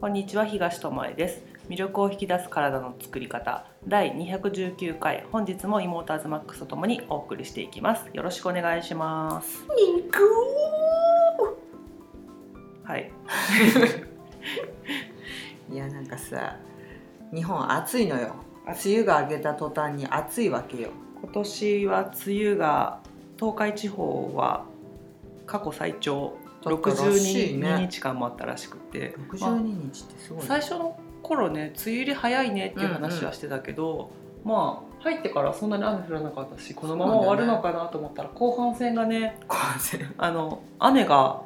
こんにちは東智恵です。魅力を引き出す体の作り方。第219回。本日もイモーターズマックスとともにお送りしていきます。よろしくお願いします。肉はい。いやなんかさ日本暑いのよ。梅雨が明けた途端に暑いわけよ。今年は梅雨が東海地方は過去最長62ね。日間もあったらしくて、まあ62日ってすごいね。最初の頃ね梅雨入り早いねっていう話はしてたけど、まあ入ってからそんなに雨降らなかったしこのまま終わるのかなと思ったら後半戦がねあの雨が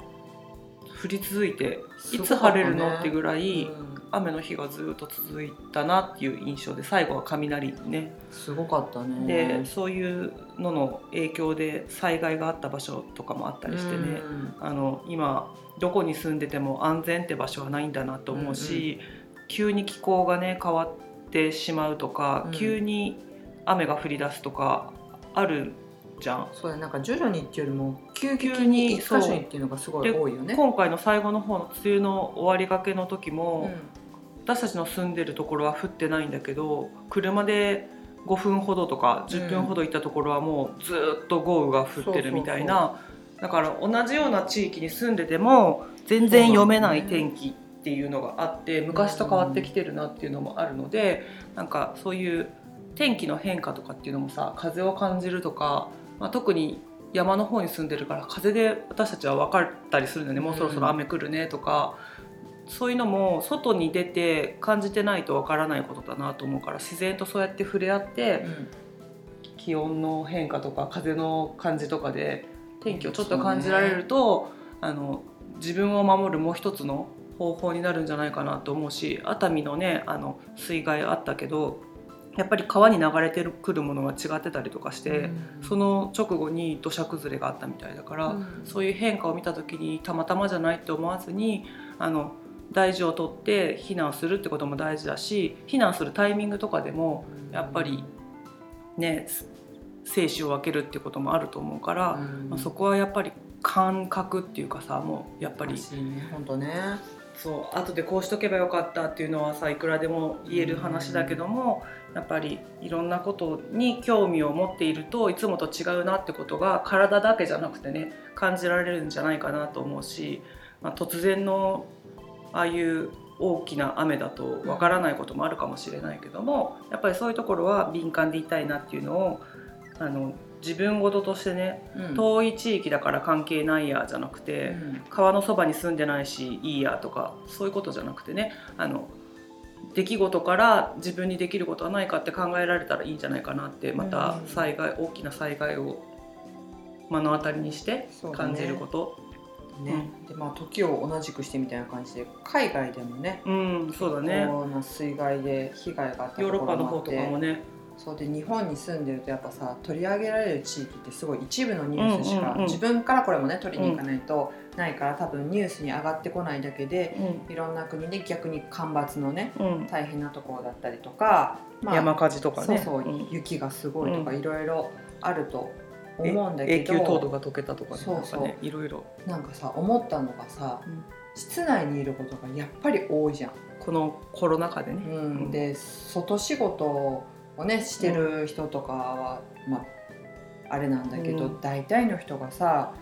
降り続いていつ晴れるのってぐらい、うん雨の日がずっと続いたなっていう印象で最後は雷ね、すごかったね。でそういうのの影響で災害があった場所とかもあったりしてね、あの今どこに住んでても安全って場所はないんだなと思うし、急に気候がね変わってしまうとか、うん。急に雨が降り出すとかあるじゃん。そうだなんか徐々にっていうよりも急激急にに一箇所にっていうのがすごいで多いよね。今回の最後の方の梅雨の終わりがけの時も、うん私たちの住んでるところは降ってないんだけど車で5分ほどとか10分ほど行ったところはもうずっと豪雨が降ってるみたいな、だから同じような地域に住んでても全然読めない天気っていうのがあって昔と変わってきてるなっていうのもあるのでなんかそういう天気の変化とかっていうのもさ風を感じるとか、まあ、特に山の方に住んでるから風で私たちは分かったりするんだよねもうそろそろ雨来るねとか。そういうのも外に出て感じてないとわからないことだなと思うから自然とそうやって触れ合って気温の変化とか風の感じとかで天気をちょっと感じられると、あの自分を守るもう一つの方法になるんじゃないかなと思うし熱海のねあの水害あったけどやっぱり川に流れてくるものが違ってたりとかして、その直後に土砂崩れがあったみたいだから。そういう変化を見た時にたまたまじゃないって思わずにあの大事を取って避難するってことも大事だし避難するタイミングとかでもやっぱりね生死を分けるってこともあると思うから、まあ、そこはやっぱり感覚っていうかさもうやっぱり。本当ね。そう後でこうしとけばよかったっていうのはさいくらでも言える話だけども、やっぱりいろんなことに興味を持っているといつもと違うなってことが体だけじゃなくてね感じられるんじゃないかなと思うし、まあ、突然のああいう大きな雨だとわからないこともあるかもしれないけども、やっぱりそういうところは敏感でいたいなっていうのをあの自分事としてね遠い地域だから関係ないやじゃなくて。川のそばに住んでないしいいやとかそういうことじゃなくてねあの出来事から自分にできることはないかって考えられたらいいんじゃないかなってまたうん。災害大きな災害を目の当たりにして感じることね、でまあ時を同じくしてみたいな感じで海外でもねうんそうだね。な水害で被害があったヨーロッパの方とかもね。そうで日本に住んでるとやっぱさ取り上げられる地域ってすごい一部のニュースしか、うんうんうん。自分からこれもね取りに行かないとないから、多分ニュースに上がってこないだけでいろんな国で逆に干ばつのねうん。うん大変なところだったりとか、まあ山火事とかね。そうそう、ん雪がすごいとかういろいろあるとえ思うんだけ永久凍土どが溶けたとかねそうそう。なんかねいろいろ。なんかさ思ったのがさ、うん。室内にいることがやっぱり多いじゃん。このコロナ禍でね。うん、で外仕事をねしてる人とかは、まああれなんだけど、うん。大体の人がさ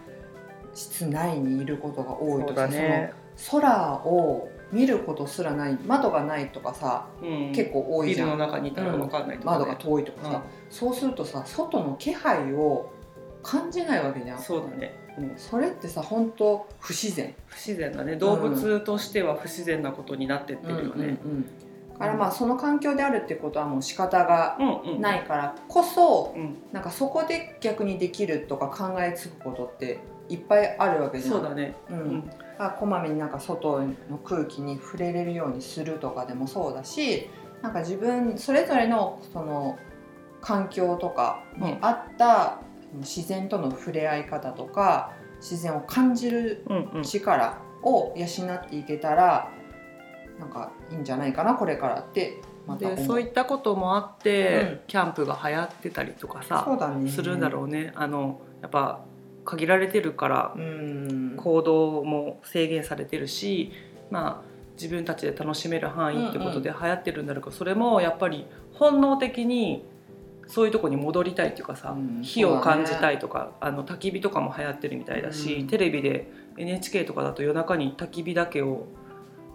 室内にいることが多いとか、だね。その空を見ることすらない窓がないとかさ、うん。結構多いビルのじゃん中にいたら分かんないとかね。窓が遠いとかさ、そうするとさ外の気配を感じないわけじゃん。そうだね、うん。それってさ本当不自然。不自然だね。動物としては不自然なことになってってるよね。うんうんうんだからまあその環境であるってことはもう仕方がうんうん。ないからこそうん、なんかそこで逆にできるとか考えつくことっていっぱいあるわけじゃん。そうだね。う、うん。ん、あこまめになんか外の空気に触れれるようにするとかでもそうだしなんか自分それぞれのその環境とかに合った自然との触れ合い方とか自然を感じるうん、うん。力を養っていけたらなんかいいんじゃないかなこれからってまた思でそういったこともあって、うん。キャンプが流行ってたりとかさそうだね。するんだろうね。あのやっぱ限られてるからうん。行動も制限されてるしまあ自分たちで楽しめる範囲ってことで流行ってるんだろうけど、それもやっぱり本能的にそういうとこに戻りたいっていうかさ、うん。火を感じたいとか、あの焚き火とかも流行ってるみたいだし、うん。テレビで NHK とかだと夜中に焚き火だけを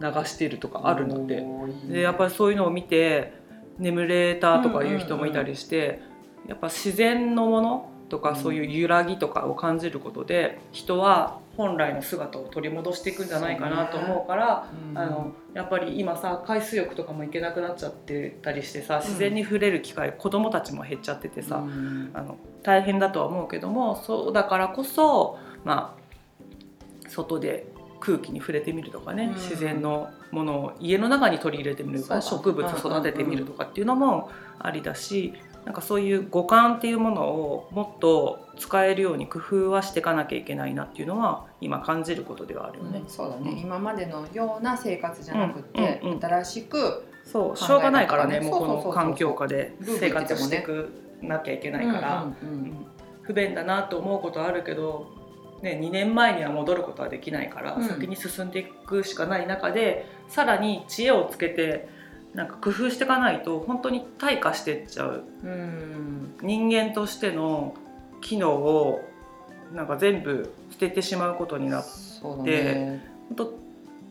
流してるとかあるので。でやっぱりそういうのを見て眠れたとかいう人もいたりして、やっぱ自然のものとかうん。そういう揺らぎとかを感じることで人は本来の姿を取り戻していくんじゃないかなと思うからうん。あのやっぱり今さ海水浴とかも行けなくなっちゃってたりしてさ自然に触れる機会、子供たちも減っちゃっててさ、うん。あの大変だとは思うけどもそうだからこそまあ外で空気に触れてみるとかね、うん。自然のものを家の中に取り入れてみるとか、植物育ててみるとかっていうのもありだし、なんかそういう五感っていうものをもっと使えるように工夫はしていかなきゃいけないなっていうのは今感じることではあるよね。うんそうだね、うん。今までのような生活じゃなくて、うんうんうん。新しくそう。しょうがないからねもうこの環境下で生活していくなきゃいけないから。うんうんう。ん不便だなと思うことはあるけど、ね、2年前には戻ることはできないから、うん。先に進んでいくしかない中でさらに知恵をつけてなんか工夫していかないと本当に退化してっちゃう。うん。人間としての機能をなんか全部捨ててしまうことになってね。本当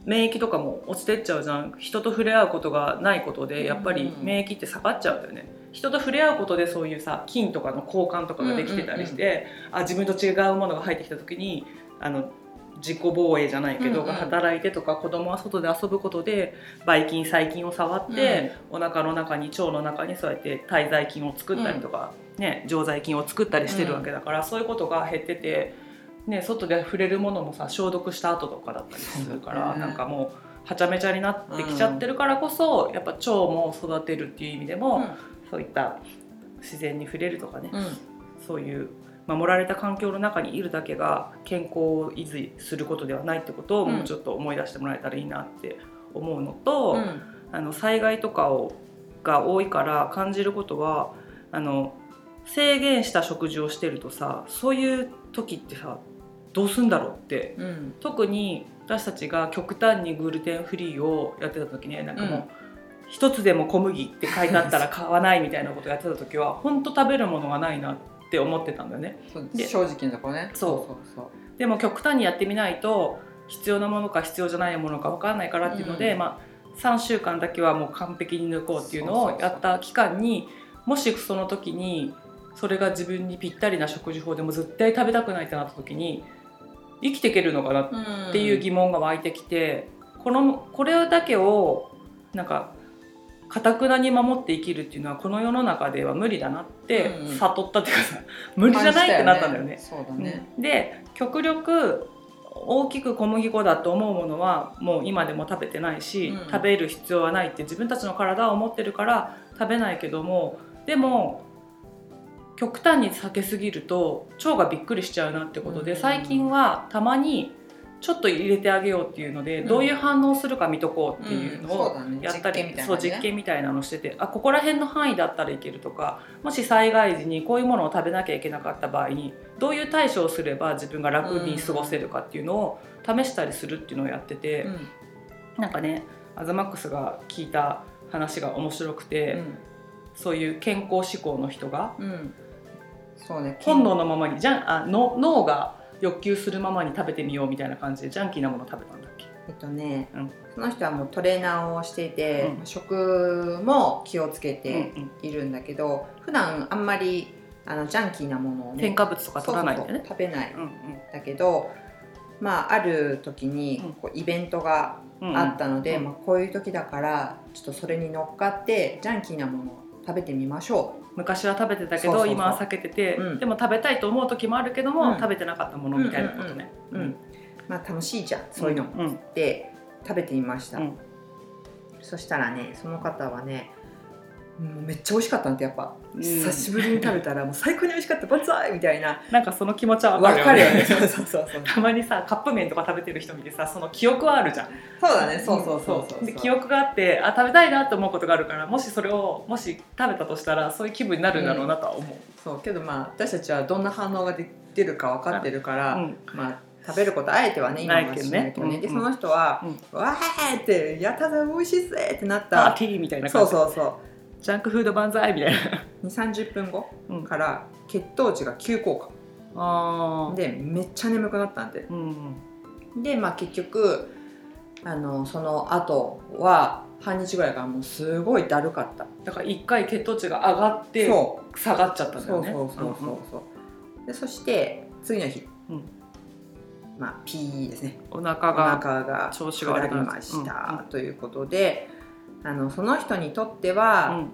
免疫とかも落ちてっちゃうじゃん。人と触れ合うことがないことでやっぱりうん免疫って下がっちゃうんだよね。人と触れ合うことでそういうさ菌とかの交換とかができてたりして、あ自分と違うものが入ってきた時にあの自己防衛じゃないけど、うんうん。が働いてとか子供は外で遊ぶことでばい菌細菌を触って、お腹の中に腸の中にそうやって滞在菌を作ったりとか、ね、常在菌を作ったりしてるわけだから、そういうことが減ってて、ね、外で触れるものもさ消毒した後とかだったりするから、ねなんかもうはちゃめちゃになってきちゃってるからこそ、やっぱ腸も育てるっていう意味でも、そういった自然に触れるとかね、うん。そういう守られた環境の中にいるだけが健康を維持することではないってことをうんもうちょっと思い出してもらえたらいいなって思うのと、うん。あの災害とかをが多いから感じることはあの制限した食事をしてるとさそういう時ってさどうすんだろうってうん。特に私たちが極端にグルテンフリーをやってた時ねなんかもう、うん。一つでも小麦って書いてあったら買わないみたいなことやってた時は本当食べるものがないなって思ってたんだよね正直なところね。そう。そうそうでも極端にやってみないと必要なものか必要じゃないものか分からないからっていうので、うん。まあ、3週間だけはもう完璧に抜こうっていうのをやった期間にもしその時にそれが自分にぴったりな食事法でも絶対食べたくないってなった時に生きていけるのかなっていう疑問が湧いてきて、このこれだけをなんかかたくなに守って生きるっていうのはこの世の中では無理だなってうんうん。悟ったっていうかさ、無理じゃないってなったんだよね。そうだね。で極力大きく小麦粉だと思うものはもう今でも食べてないし、うん。食べる必要はないって自分たちの体は思ってるから食べないけどもでも極端に避けすぎると腸がびっくりしちゃうなってことで、うん。最近はたまにちょっと入れてあげようっていうので、うん。どういう反応するか見とこうっていうのをやったり、実験みたいなそうね実験みたいなのしててあここら辺の範囲だったらいけるとかもし災害時にこういうものを食べなきゃいけなかった場合にどういう対処をすれば自分が楽に過ごせるかっていうのを試したりするっていうのをやってて、うん。なんかねアザマックスが聞いた話が面白くて、そういう健康志向の人がうんうん。そうね。本能のままにじゃんあの脳が欲求するままに食べてみようみたいな感じでジャンキーなものを食べたんだっけ？えっとね、うん。その人はもうトレーナーをしていて、うん。食も気をつけてうんうん。いるんだけど、普段あんまりあのジャンキーなものをね添加物とか取らないんだよね。食べない。んうん。だけど、まあある時にうん。こうイベントがうんうん。あったので、うん。まあ、こういう時だからちょっとそれに乗っかってジャンキーなものを食べてみましょ昔は食べてたけど今は避けてて、うん。でも食べたいと思う時もあるけども、うん。食べてなかったものみたいなことね。まあ楽しいじゃんそういうの。で食べてみました、うん。そしたらねその方はねもうめっちゃ美味しかったんってやっぱ、うん。久しぶりに食べたらもう最高に美味しかった。バンザイみたいな。なんかその気持ちはわわかるよね。そうそうそうそう。たまにさカップ麺とか食べてる人見てさその記憶はあるじゃん。そうだね。そうそうそうそうで記憶があってあ食べたいなって思うことがあるからもしそれをもし食べたとしたらそういう気分になるんだろうなとは思う。そう。けどまあ私たちはどんな反応が出出るか分かってるから、うん。まあ食べることあえてはね今はしないけどね。でその人は「わー!」って「やったぜ美味しいぜ!」ってなった。パーティーみたいなそうそうそうジャンクフード万歳みたいな。2 3 0分後から血糖値が急降下、でめっちゃ眠くなったんで、うんうん、でまあ結局あのその後は半日ぐらいからもうすごいだるかった。だから一回血糖値が上がって下がっちゃったんだよね。そうそうそうそうそう、うん、でそして次の日、うん、まあ P ですね。お腹がお腹が調子が悪くなりました、うんうん、ということであのその人にとっては、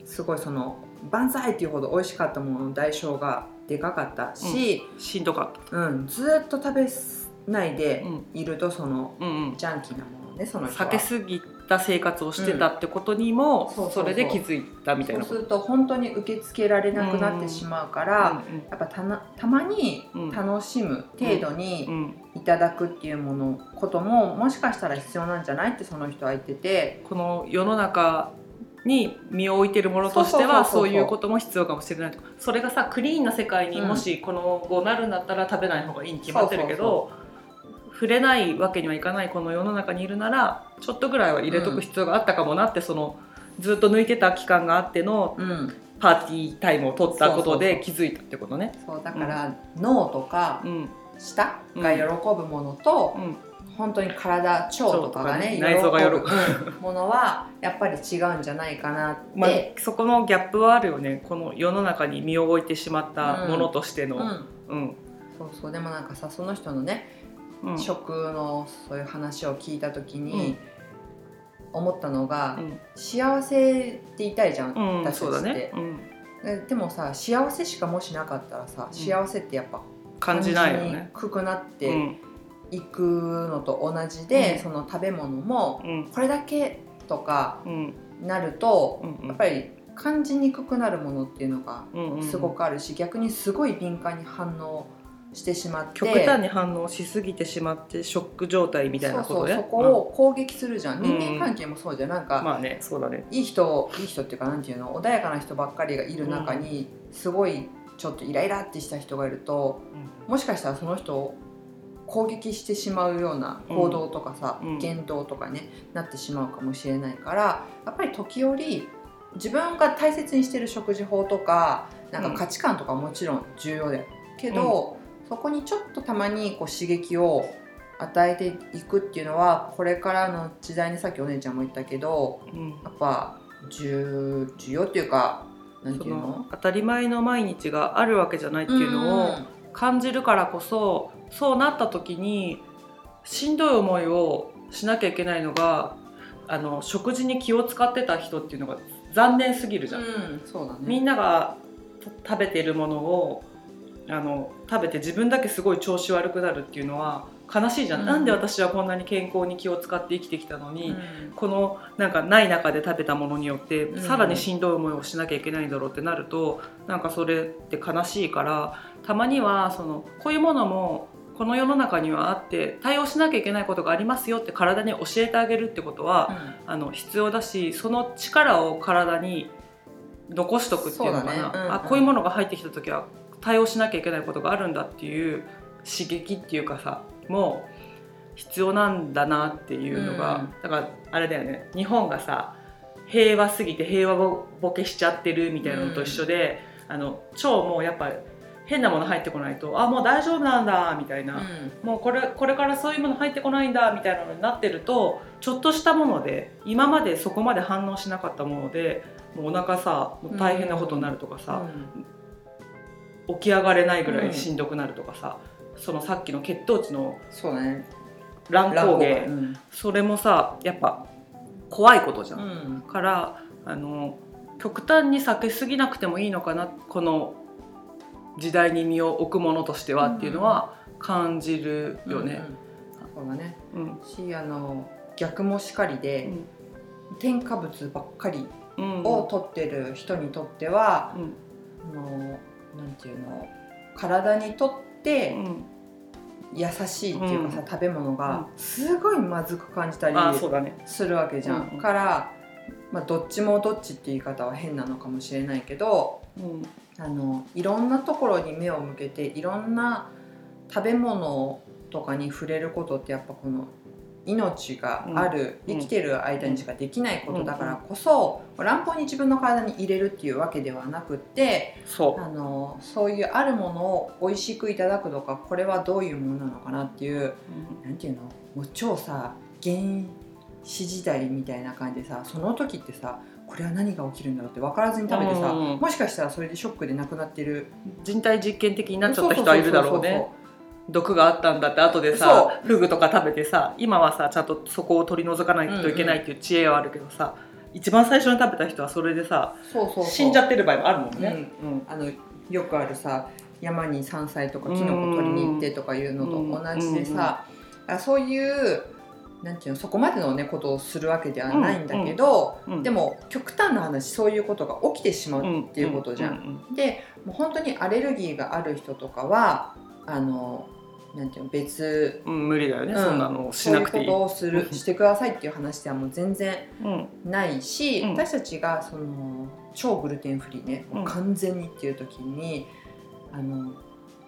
うん、すごいその万歳っていうほど美味しかったものの代償がでかかったし、うん、しんどかった、うん、ずっと食べないでいるとその、うんうん、ジャンキーなものねその避けすぎた生活をしてたってことにも、それで気づいたみたいなそうすると本当に受け付けられなくなってしまうから、うんうん、やっぱたなたまに楽しむ程度にいただくっていうものことももしかしたら必要なんじゃないってその人は言ってて。この世の中に身を置いてるものとしてはそういうことも必要かもしれないとそれがさクリーンな世界にもしこの後なるんだったら食べない方がいいに決まってるけど触れないわけにはいかないこの世の中にいるならちょっとぐらいは入れとく必要があったかもなって、そのずっと抜いてた期間があっての、パーティータイムを取ったことで気づいたってことね。そうだから、脳とか、舌が喜ぶものと、本当に体腸とかがね内臓が喜ぶ。ものはやっぱり違うんじゃないかなって、まあ、そこのギャップはあるよね。この世の中に身を置いてしまったものとしての、うん、うん、そうそう。でもなんかさその人のね食のそういう話を聞いた時に、思ったのが、幸せって言いたいじゃん、私たちって、ね、でもさ幸せしかもしなかったらさ幸せってやっぱ感じないよね。くくなっていくのと同じで、その食べ物もこれだけとかなると、やっぱり感じにくくなるものっていうのがすごくあるし、逆にすごい敏感に反応してしまって。極端に反応しすぎてしまってショック状態みたいなことでそこを攻撃するじゃん、うん、人間関係もそうじゃん。なんか、まあねそうだね。いい人いい人っていうかなんていうの？穏やかな人ばっかりがいる中に、すごいちょっとイライラってした人がいると、もしかしたらその人を攻撃してしまうような行動とかさ、言動とかねなってしまうかもしれないからやっぱり時折自分が大切にしてる食事法とかなんか価値観とかもちろん重要だよけど、そこにちょっとたまにこう刺激を与えていくっていうのはこれからの時代にさっきお姉ちゃんも言ったけど、うん、やっぱ重要っていうか何ていうの？当たり前の毎日があるわけじゃないっていうのを感じるからこそ、うん、そうなった時にしんどい思いをしなきゃいけないのがあの食事に気を使ってた人っていうのが残念すぎるじゃん。うん、そうだね、みんなが食べてるものをあの食べて自分だけすごい調子悪くなるっていうのは悲しいじゃん、うん、なんで私はこんなに健康に気を使って生きてきたのに、うん、このなんかない中で食べたものによってさらにしんどい思いをしなきゃいけないんだろうってなるとなんかそれって悲しいからたまにはそのこういうものもこの世の中にはあって対応しなきゃいけないことがありますよって体に教えてあげるってことは、うん、あの必要だしその力を体に残しとくっていうのかな、ね。うんうん、あこういうものが入ってきた時は対応しなきゃいけないことがあるんだっていう刺激っていうかさもう必要なんだなっていうのが、うん、だからあれだよね。日本がさ平和すぎて平和ボケしちゃってるみたいなのと一緒で、うん、あの腸もやっぱ変なもの入ってこないとあもう大丈夫なんだみたいな、うん、もうこれこれからそういうもの入ってこないんだみたいなのになってるとちょっとしたもので今までそこまで反応しなかったものでもうお腹さもう大変なことになるとかさ、起き上がれないぐらいしんどくなるとかさ、うん、そのさっきの血糖値の乱高下、うん、それもさやっぱ怖いことじゃん、うん、からあの極端に避けすぎなくてもいいのかなこの時代に身を置くものとしてはっていうのは感じるよね。そうだね、うん、しあの逆もしかりで、添加物ばっかりを取ってる人にとっては、うん、あのなんていうの体にとって優しいっていうかさ、うん、食べ物がすごいまずく感じたりするわけじゃん。ねうん、から、まあ、どっちもどっちって言い方は変なのかもしれないけど、うん、あのいろんなところに目を向けていろんな食べ物とかに触れることってやっぱこの命がある、うん。生きてる間にしかできないことだからこそ、乱暴に自分の体に入れるっていうわけではなくってそう。あのそういうあるものを美味しくいただくとかこれはどういうものなのかなっていうなんていうの？もう超さ原始時代みたいな感じでさその時ってさこれは何が起きるんだろうって分からずに食べてさ、うんもしかしたらそれでショックで亡くなってる人体実験的になっちゃった人はいるだろうね毒があったんだって後でそさフグとか食べてさ今はさちゃんとそこを取り除かないといけないっていう知恵はあるけどさ、一番最初に食べた人はそれでさそうそうそう。死んじゃってる場合もあるもんね。うん。あのよくあるさ山に山菜とかキノコ取りに行ってとかいうのと同じでさ、あそういうなんていうのそこまでのねことをするわけではないんだけど、うんでも極端な話そういうことが起きてしまうっていうことじゃん。ん。でもう本当にアレルギーがある人とかはあのなんていうの別うんうん無理だよね、うん。そんなのしそういうなくていい。ことをするしてくださいっていう話ではもう全然うん。ないし、うん。私たちがその超グルテンフリーね、もううん完全にっていう時にあの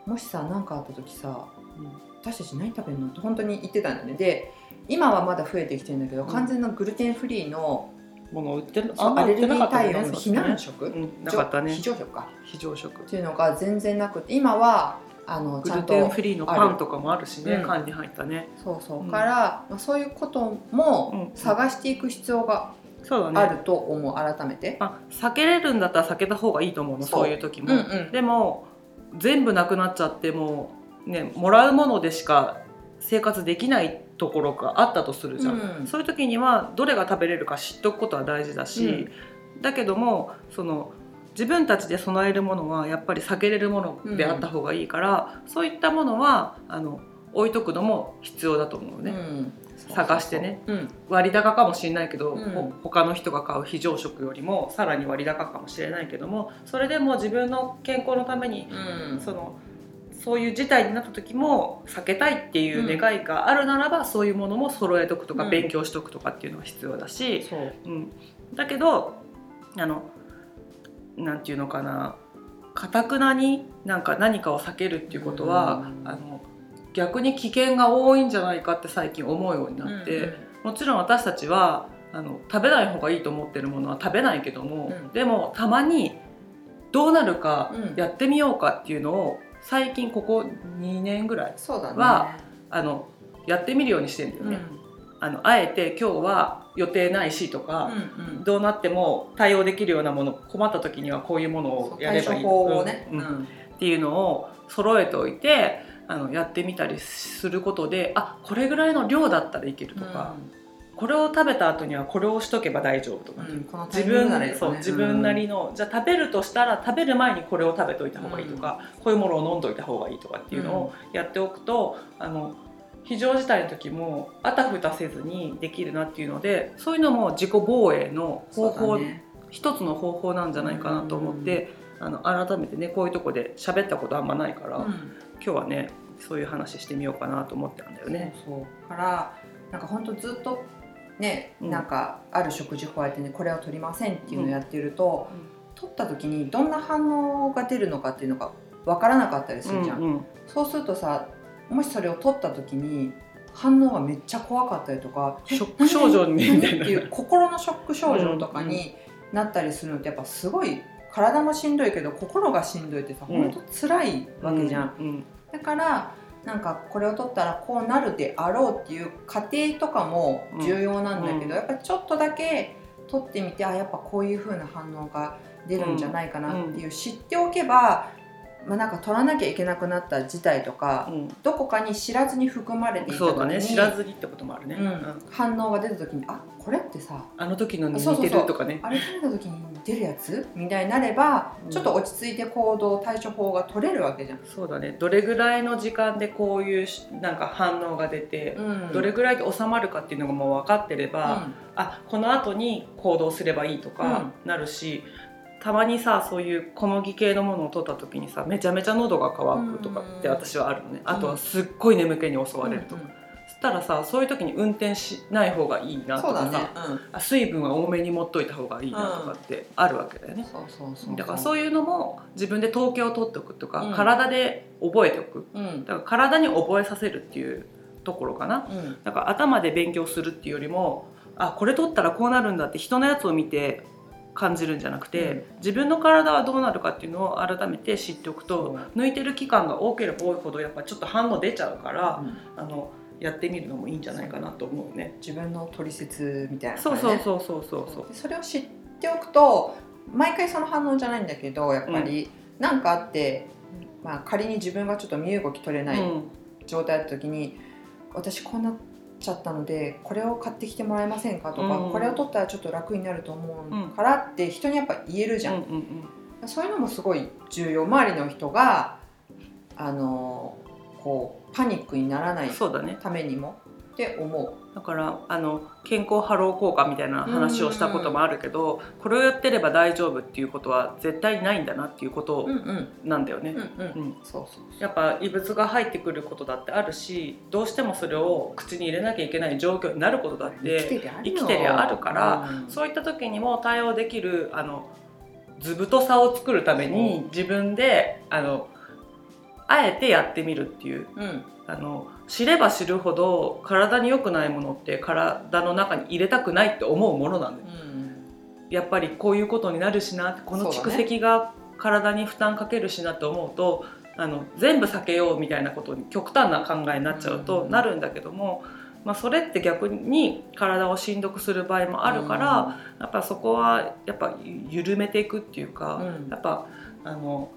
もしさ何かあった時さ私たち何食べるのって本当に言ってたんだよね。で今はまだ増えてきてるんだけど、うん。完全なグルテンフリーのもの売ってるそうアレルギー対応のね。避難食、うん、なかったね。非常食か。非常食。っていうのが全然なくて今はあのグルテンフリーのパンとかもあるしねうん。缶に入ったね。そうそう、うん。から、まあ、そういうこともうん探していく必要があると思う改めて。まあ、避けれるんだったら避けた方がいいと思うのそう。いう時も、うんうん。でも全部なくなっちゃってもねもらうものでしか生活できないところがあったとするじゃん、うん。そういう時にはどれが食べれるか知っておくことは大事だし、だけどもその自分たちで備えるものはやっぱり避けれるものであった方がいいから、そういったものはあの置いとくのも必要だと思うね、うん探してね。うん。割高かもしれないけど、うん。ほ他の人が買う非常食よりもさらに割高かもしれないけどもそれでも自分の健康のためにうん。そのそういう事態になった時も避けたいっていう願いがあるならば、そういうものも揃えとくとか、うん。勉強しとくとかっていうのは必要だし、うん、だけどあのなんていうのかなかたくなになんか何かを避けるっていうことは、うん。あの逆に危険が多いんじゃないかって最近思うようになって。うんもちろん私たちはあの食べない方がいいと思ってるものは食べないけども、うん。でもたまにどうなるかうん。やってみようかっていうのを最近ここ2年ぐらいそうだね。はあのやってみるようにしてるんだようん。ね。あのあえて今日は予定ないしとか、うんうん。どうなっても対応できるようなもの困った時にはこういうものをやればいい。っていうのを揃えておいてあのやってみたりすることであこれぐらいの量だったらいけるとか、これを食べた後にはこれをしとけば大丈夫とか、うんこのタイ自分よね。そう自分なりの、じゃあ食べるとしたら食べる前にこれを食べといた方がいいとか、こういうものを飲んどいた方がいいとかっていうのをやっておくと、あの非常事態の時もあたふたせずにできるなっていうのでそういうのも自己防衛の方法、だね。一つの方法なんじゃないかなと思って、あの改めてねこういうとこで喋ったことあんまないから、うん。今日はねそういう話してみようかなと思ってたんだよね。そうからなんか本当ずっとね、うん。なんかある食事法やってねこれは取りませんっていうのをやってると、うん。取った時にどんな反応が出るのかっていうのが分からなかったりするじゃん、うんうん。そうするとさもしそれを取った時に反応がめっちゃ怖かったりとかショック症状にっていう心のショック症状とかになったりするのってやっぱすごい体もしんどいけど心がしんどいってさ、うん。ほんと辛いわけじゃん、うんだからなんかこれを取ったらこうなるであろうっていう過程とかも重要なんだけど、うん。やっぱりちょっとだけ取ってみてあやっぱこういう風な反応が出るんじゃないかなっていう、知っておけば、まあ、なんか取らなきゃいけなくなった事態とか、うん。どこかに知らずに含まれていたそうだ知らずにってこともあるね、うん。うん。反応が出た時にあこれってさあの時のに似てるとかね。あれ食べた時に出るやつ？みたいになれば、うん。ちょっと落ち着いて行動対処法が取れるわけじゃん。そうだね。どれぐらいの時間でこういうしなんか反応が出て、うん。どれぐらいで収まるかっていうのがもう分かってれば、あこの後に行動すればいいとかなるし、たまにさそういう小麦系のものを取った時にさめちゃめちゃ喉が渇くとかって私はあるのね、あとはすっごい眠気に襲われるとか、たらさそういう時に運転しない方がいいなとかさ、ね、うん、あ水分は多めに持っといた方がいいなとかってあるわけだよね。そうそうそうだからそういうのも自分で統計を取っておくとか、うん。体で覚えておく。うん。だから体に覚えさせるっていうところかな。うん。だから頭で勉強するっていうよりもあこれ取ったらこうなるんだって人のやつを見て感じるんじゃなくて、うん。自分の体はどうなるかっていうのを改めて知っておくと抜いてる期間が多ければ多いほどやっぱちょっと反応出ちゃうから、うん。あのやってみるのもいいんじゃないかなと思うね。自分の取説みたいなね。そうそうそうそうそうでそれを知っておくと毎回その反応じゃないんだけどやっぱり何かあって、まあ、仮に自分がちょっと身動き取れないうん。状態だった時に、私こうなっちゃったのでこれを買ってきてもらえませんかとか、うん。これを取ったらちょっと楽になると思うからって人にやっぱ言えるじゃん、うんうんうん。そういうのもすごい重要。周りの人があのこうパニックにならないそうだね。ためにもって思だからあの健康ハロー効果みたいな話をしたこともあるけど、これをやってれば大丈夫っていうことは絶対にないんだなっていうことう。うんうん。なんだよね。うんうん。うん。そうそうやっぱ異物が入ってくることだってあるしどうしてもそれを口に入れなきゃいけない状況になることだって生きてりゃあるからうん。そういった時にも対応できるあの図太さを作るために自分であのあえてやってみるっていううん。あの知れば知るほど体に良くないものって体の中に入れたくないって思うものなんだよ。うん。やっぱりこういうことになるしなこの蓄積が体に負担かけるしなと思うとあの全部避けようみたいなことに極端な考えになっちゃうとうん。なるんだけども、まあ、それって逆に体をしんどくする場合もあるから、やっぱそこはやっぱ緩めていくっていうか、うん。やっぱあの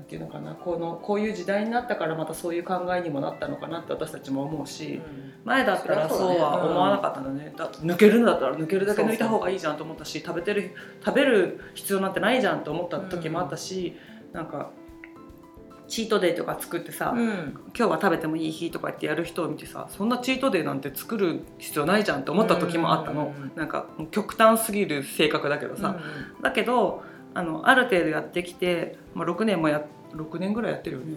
なんていうのかなこのこういう時代になったからまたそういう考えにもなったのかなって私たちも思うし。前だったらそうは思わなかったのね。だ抜けるんだったら抜けるだけ抜いた方がいいじゃんと思ったし食べてる食べる必要なんてないじゃんと思った時もあったし、なんかチートデイとか作ってさ、うん。今日は食べてもいい日とか言ってやる人を見てさそんなチートデイなんて作る必要ないじゃんと思った時もあったの、うんなんかもう極端すぎる性格だけどさ、だけどあのある程度やってきて、まあ、6年もや6年ぐらいやってるよね。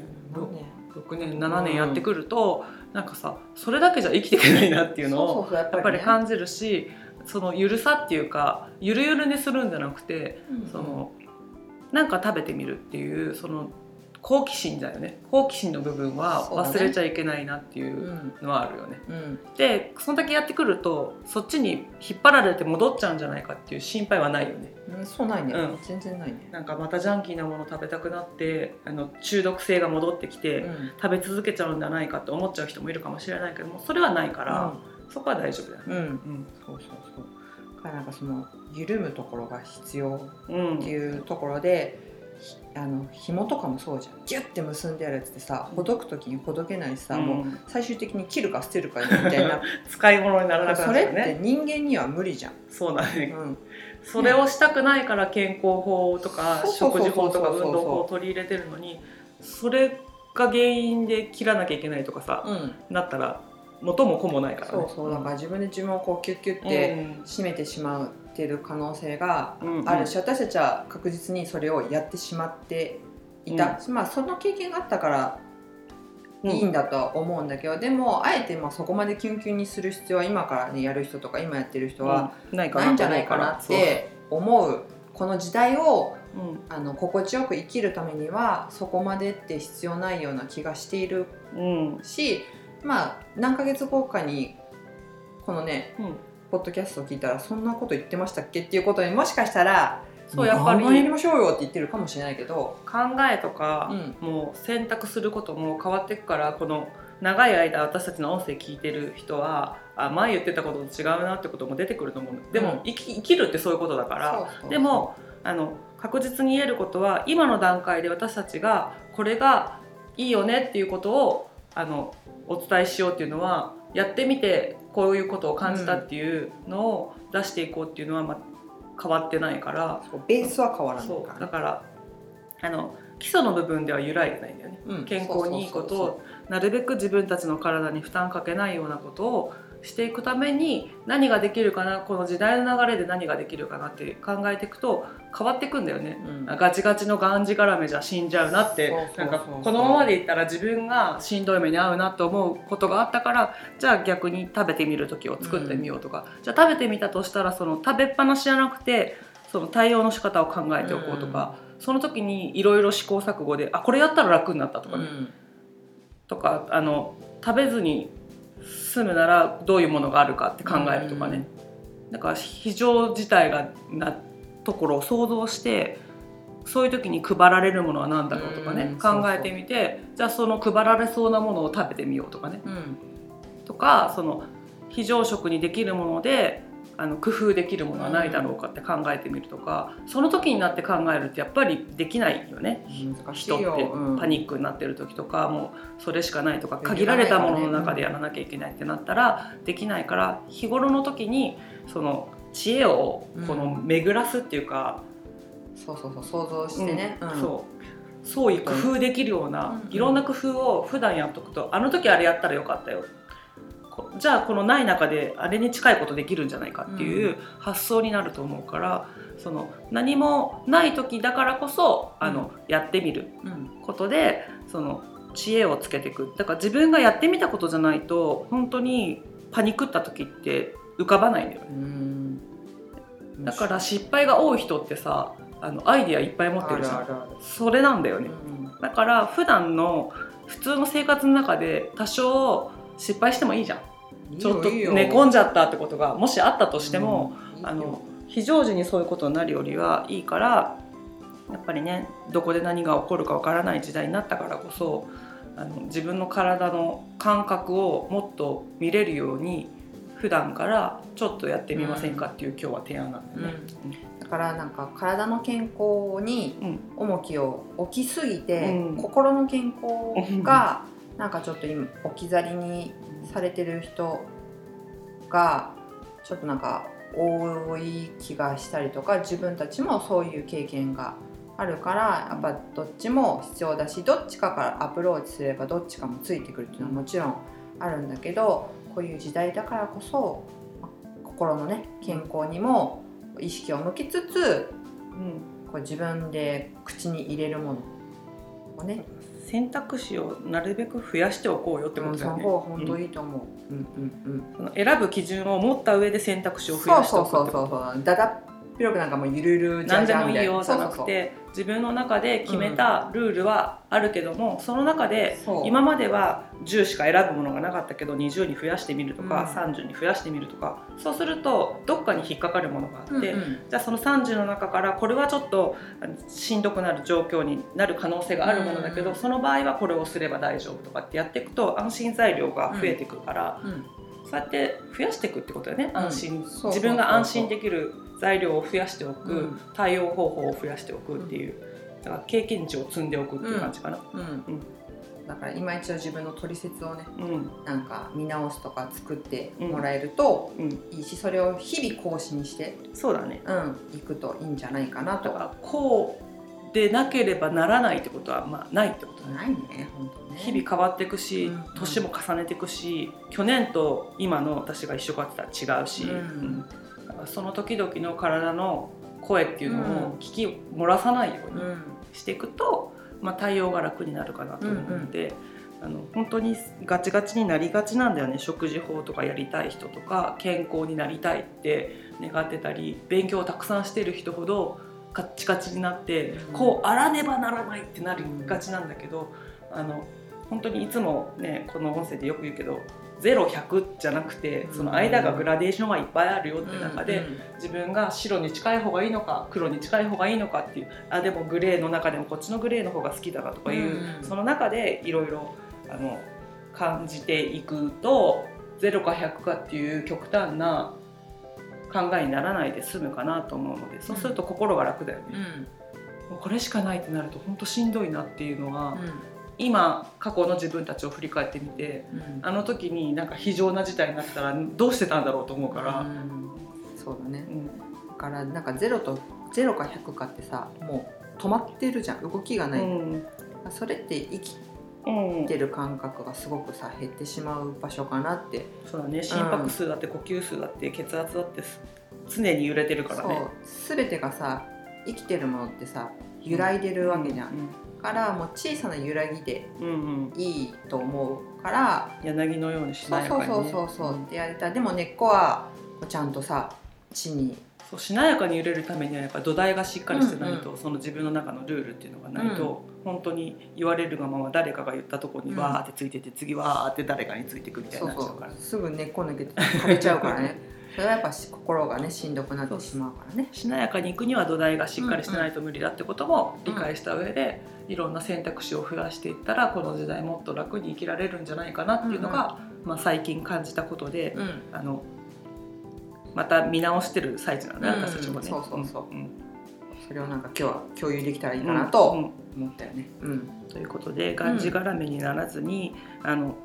6年。7年やってくると、なんかさそれだけじゃ生きていけないなっていうのをやっぱりね。感じるしそのゆるさっていうかゆるゆるにするんじゃなくてうん。そのなんか食べてみるっていうその好奇心だよね。好奇心の部分は忘れちゃいけないなっていううんのはあるよね。うん。でそんだけやってくるとそっちに引っ張られて戻っちゃうんじゃないかっていう心配はないよね。うんそうないね。うん。全然ないね。なんかまたジャンキーなもの食べたくなってあの中毒性が戻ってきて、うん。食べ続けちゃうんじゃないかって思っちゃう人もいるかもしれないけどもそれはないから、そこは大丈夫だよね。うん。うん。そうそうそう。なんかその緩むところが必要うんっていうところで、ひあの紐とかもそうじゃん。ギュッて結んであるやつってさほどく時にほどけないしさ、うん。もう最終的に切るか捨てるかみたいな。使い物にならなくなそれって。人間には無理じゃん、そうだね。うん、それをしたくないから健康法とか食事法とか運動法を取り入れてるのにそれが原因で切らなきゃいけないとかさ、うん、なったら元も子もないからね。そうそう。だから自分で自分をこうキュッキュッて締めてしまってる可能性がうんうん。あるし、私たちは確実にそれをやってしまっていた、まあその経験があったからうん。いいんだとは思うんだけど、でもあえてまあそこまでキュンキュンにする必要は今からねやる人とか今やってる人はうん。ないかないんじゃないかなって思うこの時代をそうあの心地よく生きるためにはそこまでって必要ないような気がしているうんうん。しまあ何ヶ月後かにこのねうんポッドキャストを聞いたらそんなこと言ってましたっけっていうことにもしかしたらそうやっぱりやりましょうよって言ってるかもしれないけど、考えとか、うんもう選択することも変わっていくからこの長い間私たちの音声聞いてる人はあ前言ってたことと違うなってことも出てくると思うでも、うん。生き生きるってそういうことだから。でもあの確実に言えることは今の段階で私たちがこれがいいよねっていうことをあのお伝えしようっていうのはやってみてこういうことを感じたっていうのを出していこうっていうのは、まあ、変わってないから。ベースは変わらないから、だからあの基礎の部分では揺らいでないんだよね。うん。健康にいいことをなるべく自分たちの体に負担かけないようなことをしていくために何ができるかなこの時代の流れで何ができるかなって考えていくと変わっていくんだよね。うん。ガチガチのがんじがらめじゃ死んじゃうなって。このままでいったら自分がしんどい目に遭うなと思うことがあったからじゃあ逆に食べてみる時を作ってみようとか、じゃあ食べてみたとしたらその食べっぱなしじゃなくてその対応の仕方を考えておこうとか、その時にいろいろ試行錯誤であこれやったら楽になったとかね、うん。とかあの食べずに済むならどういうものがあるかって考えるとかね、だから非常事態がなところを想像してそういう時に配られるものは何だろうとかね、うん考えてみてじゃあその配られそうなものを食べてみようとかね。うん。とかその非常食にできるものであの工夫できるものはないだろうかって考えてみるとか、その時になって考えるってやっぱりできないよね。人ってパニックになってる時とかもうそれしかないとか限られたものの中でやらなきゃいけないってなったらできないから日頃の時にその知恵をこの巡らすっていうか、そうそうそう想像してね、そうそう。いう工夫できるような、うん。いろんな工夫を普段やっとくとあの時あれやったらよかったよ。こじゃあこのない中であれに近いことできるんじゃないかっていう発想になると思うからその何もない時だからこそあの、やってみるうん。ことでその知恵をつけていく。だから自分がやってみたことじゃないと本当にパニクった時って浮かばないんだよね。うん。だから失敗が多い人ってさあのアイディアいっぱい持ってるじゃん。それなんだよね。うん。だから普段の普通の生活の中で多少失敗してもいいじゃん。ちょっと寝込んじゃったってことがもしあったとしても、うんあの非常時にそういうことになるよりはいいからやっぱりねどこで何が起こるかわからない時代になったからこそあの自分の体の感覚をもっと見れるように普段からちょっとやってみませんかっていう今日は提案なんだよね。だからなんか体の健康にうん。重きを置きすぎて、うん。心の健康がなんかちょっと今置き去りにされてる人がちょっとなんか多い気がしたりとか自分たちもそういう経験があるからやっぱどっちも必要だしどっちかからアプローチすればどっちかもついてくるっていうのはもちろんあるんだけどこういう時代だからこそ心のね健康にも意識を向けつつうんこう自分で口に入れるものをね選択肢をなるべく増やしておこうよってことだよね。その方が本当いいと思う。うんうんうん。その選ぶ基準を持った上で選択肢を増そうやしてそうそうおくってことそうそう。だだっ広くなんかもうゆるゆるじゃ何でじゃみたいもいいよじゃなくて自分の中で決めたルールはあるけども、その中で今までは10しか選ぶものがなかったけど20に増やしてみるとか、うん。30に増やしてみるとかそうするとどっかに引っかかるものがあって、うんうん。じゃあその30の中からこれはちょっとしんどくなる状況になる可能性があるものだけど、うん。その場合はこれをすれば大丈夫とかってやっていくと安心材料が増えていくから、うん。そうやって増やしていくってことだよね。安心、そう。そうそう自分が安心できる材料を増やしておく、うん。対応方法を増やしておくっていうだから経験値を積んでおくっていう感じかな。うん。うん。だから今一度自分の取説をねうん。なんか見直すとか作ってもらえるとうん、いいしそれを日々更新してそうだね。うんいくといいんじゃないかなと。だからこうでなければならないってことはまあないってことないね本当ね。日々変わっていくし、うん年も重ねていくし去年と今の私が一緒かってたら違うし、うん。うん。だその時々の体の声っていうのを聞き漏らさないようにうん。していくと、まあ、対応が楽になるかなと思うので、あの本当にガチガチになりがちなんだよね。食事法とかやりたい人とか健康になりたいって願ってたり勉強をたくさんしてる人ほどカッチカチになって、うん。こうあらねばならないってなりがちなんだけど、あの本当にいつもねこの音声でよく言うけど0100じゃなくてその間がグラデーションはいっぱいあるよって中で、自分が白に近い方がいいのか黒に近い方がいいのかっていうあでもグレーの中でもこっちのグレーの方が好きだなとかいう、うんその中でいろいろあの感じていくと0か100かっていう極端な考えにならないで済むかなと思うのでそうすると心が楽だよね、うこれしかないってなると本当しんどいなっていうのは、うん今過去の自分たちを振り返ってみてうん。あの時になんか非常な事態になってたらどうしてたんだろうと思うから。うん。そうだね。うん。だからなんか0と0か100かってさもう止まってるじゃん。動きがない、うん。それって生きうんてる感覚がすごくさ減ってしまう場所かなって。そうだね。心拍数だって呼吸数だって血圧だって常に揺れてるからね。そう。全てがさ生きてるものってさ揺らいでるわけじゃん、からもう小さな揺らぎでうんうん。いいと思うから、柳のようにしなやかに、ね、そうそうそうそうってやれたらでも根っこはちゃんとさ地に。そうしなやかに揺れるためにはやっぱ土台がしっかりしてないと、うんその自分の中のルールっていうのがないと、本当に言われるがまま誰かが言ったところにうん。わーってついてて、次わーって誰かについてくみたいになっちゃうから。うすぐ根っこ抜けて枯れちゃうからね。それはやっぱし心がねしんどくなってしまうからね。しなやかに行くには土台がしっかりしてないと無理だってことも理解した上で、いろんな選択肢を増やしていったらこの時代もっと楽に生きられるんじゃないかなっていうのが、まあ、最近感じたことで、うん。あのまた見直してる最中なのね、うん。私たちもね。そうそうそう。んん。それをなんか今日は共有できたらいいかなとうん。うん。思ったよね。うん。ということでがんじがらめにならずに、あの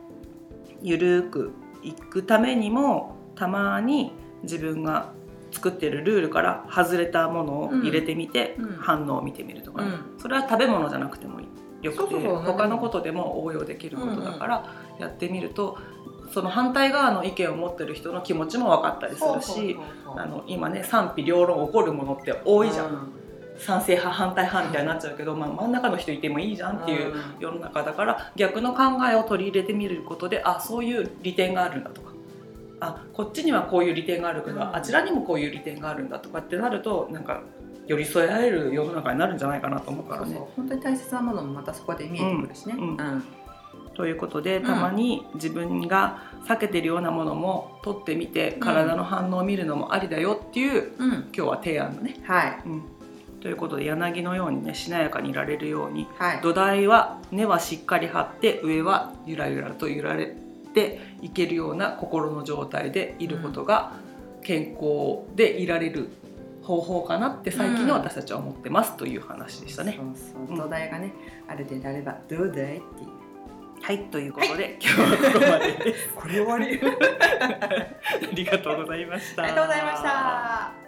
ゆるーくいくためにもたまに自分が作ってるルールから外れたものを入れてみて、うん。反応を見てみるとか、うん。それは食べ物じゃなくてもよくて他のことでも応用できることだからやってみると、その反対側の意見を持ってる人の気持ちも分かったりするしあの今ね賛否両論起こるものって多いじゃん、ん。賛成派反対派みたいになっちゃうけど、まあ、真ん中の人いてもいいじゃんっていう世の中だから逆の考えを取り入れてみることであそういう利点があるんだとかあこっちにはこういう利点があるけど、うん。あちらにもこういう利点があるんだとかってなるとなんか寄り添え合える世の中になるんじゃないかなと思うからね。そうそう。本当に大切なものもまたそこで見えてくるしね。うん。うん。うんということでたまに自分が避けてるようなものも取ってみて体の反応を見るのもありだよっていううん。今日は提案だね。はい。うん、ということで柳のようにねしなやかにいられるようにはい。土台は根はしっかり張って上はゆらゆらと揺られていけるような心の状態でいることが健康でいられる方法かなって最近の私たちは思ってますという話でしたね。そうそう土台がねある程度あれば土台っていう。はいということで、今日はここまで。これ終わり。ありがとうございました。ありがとうございました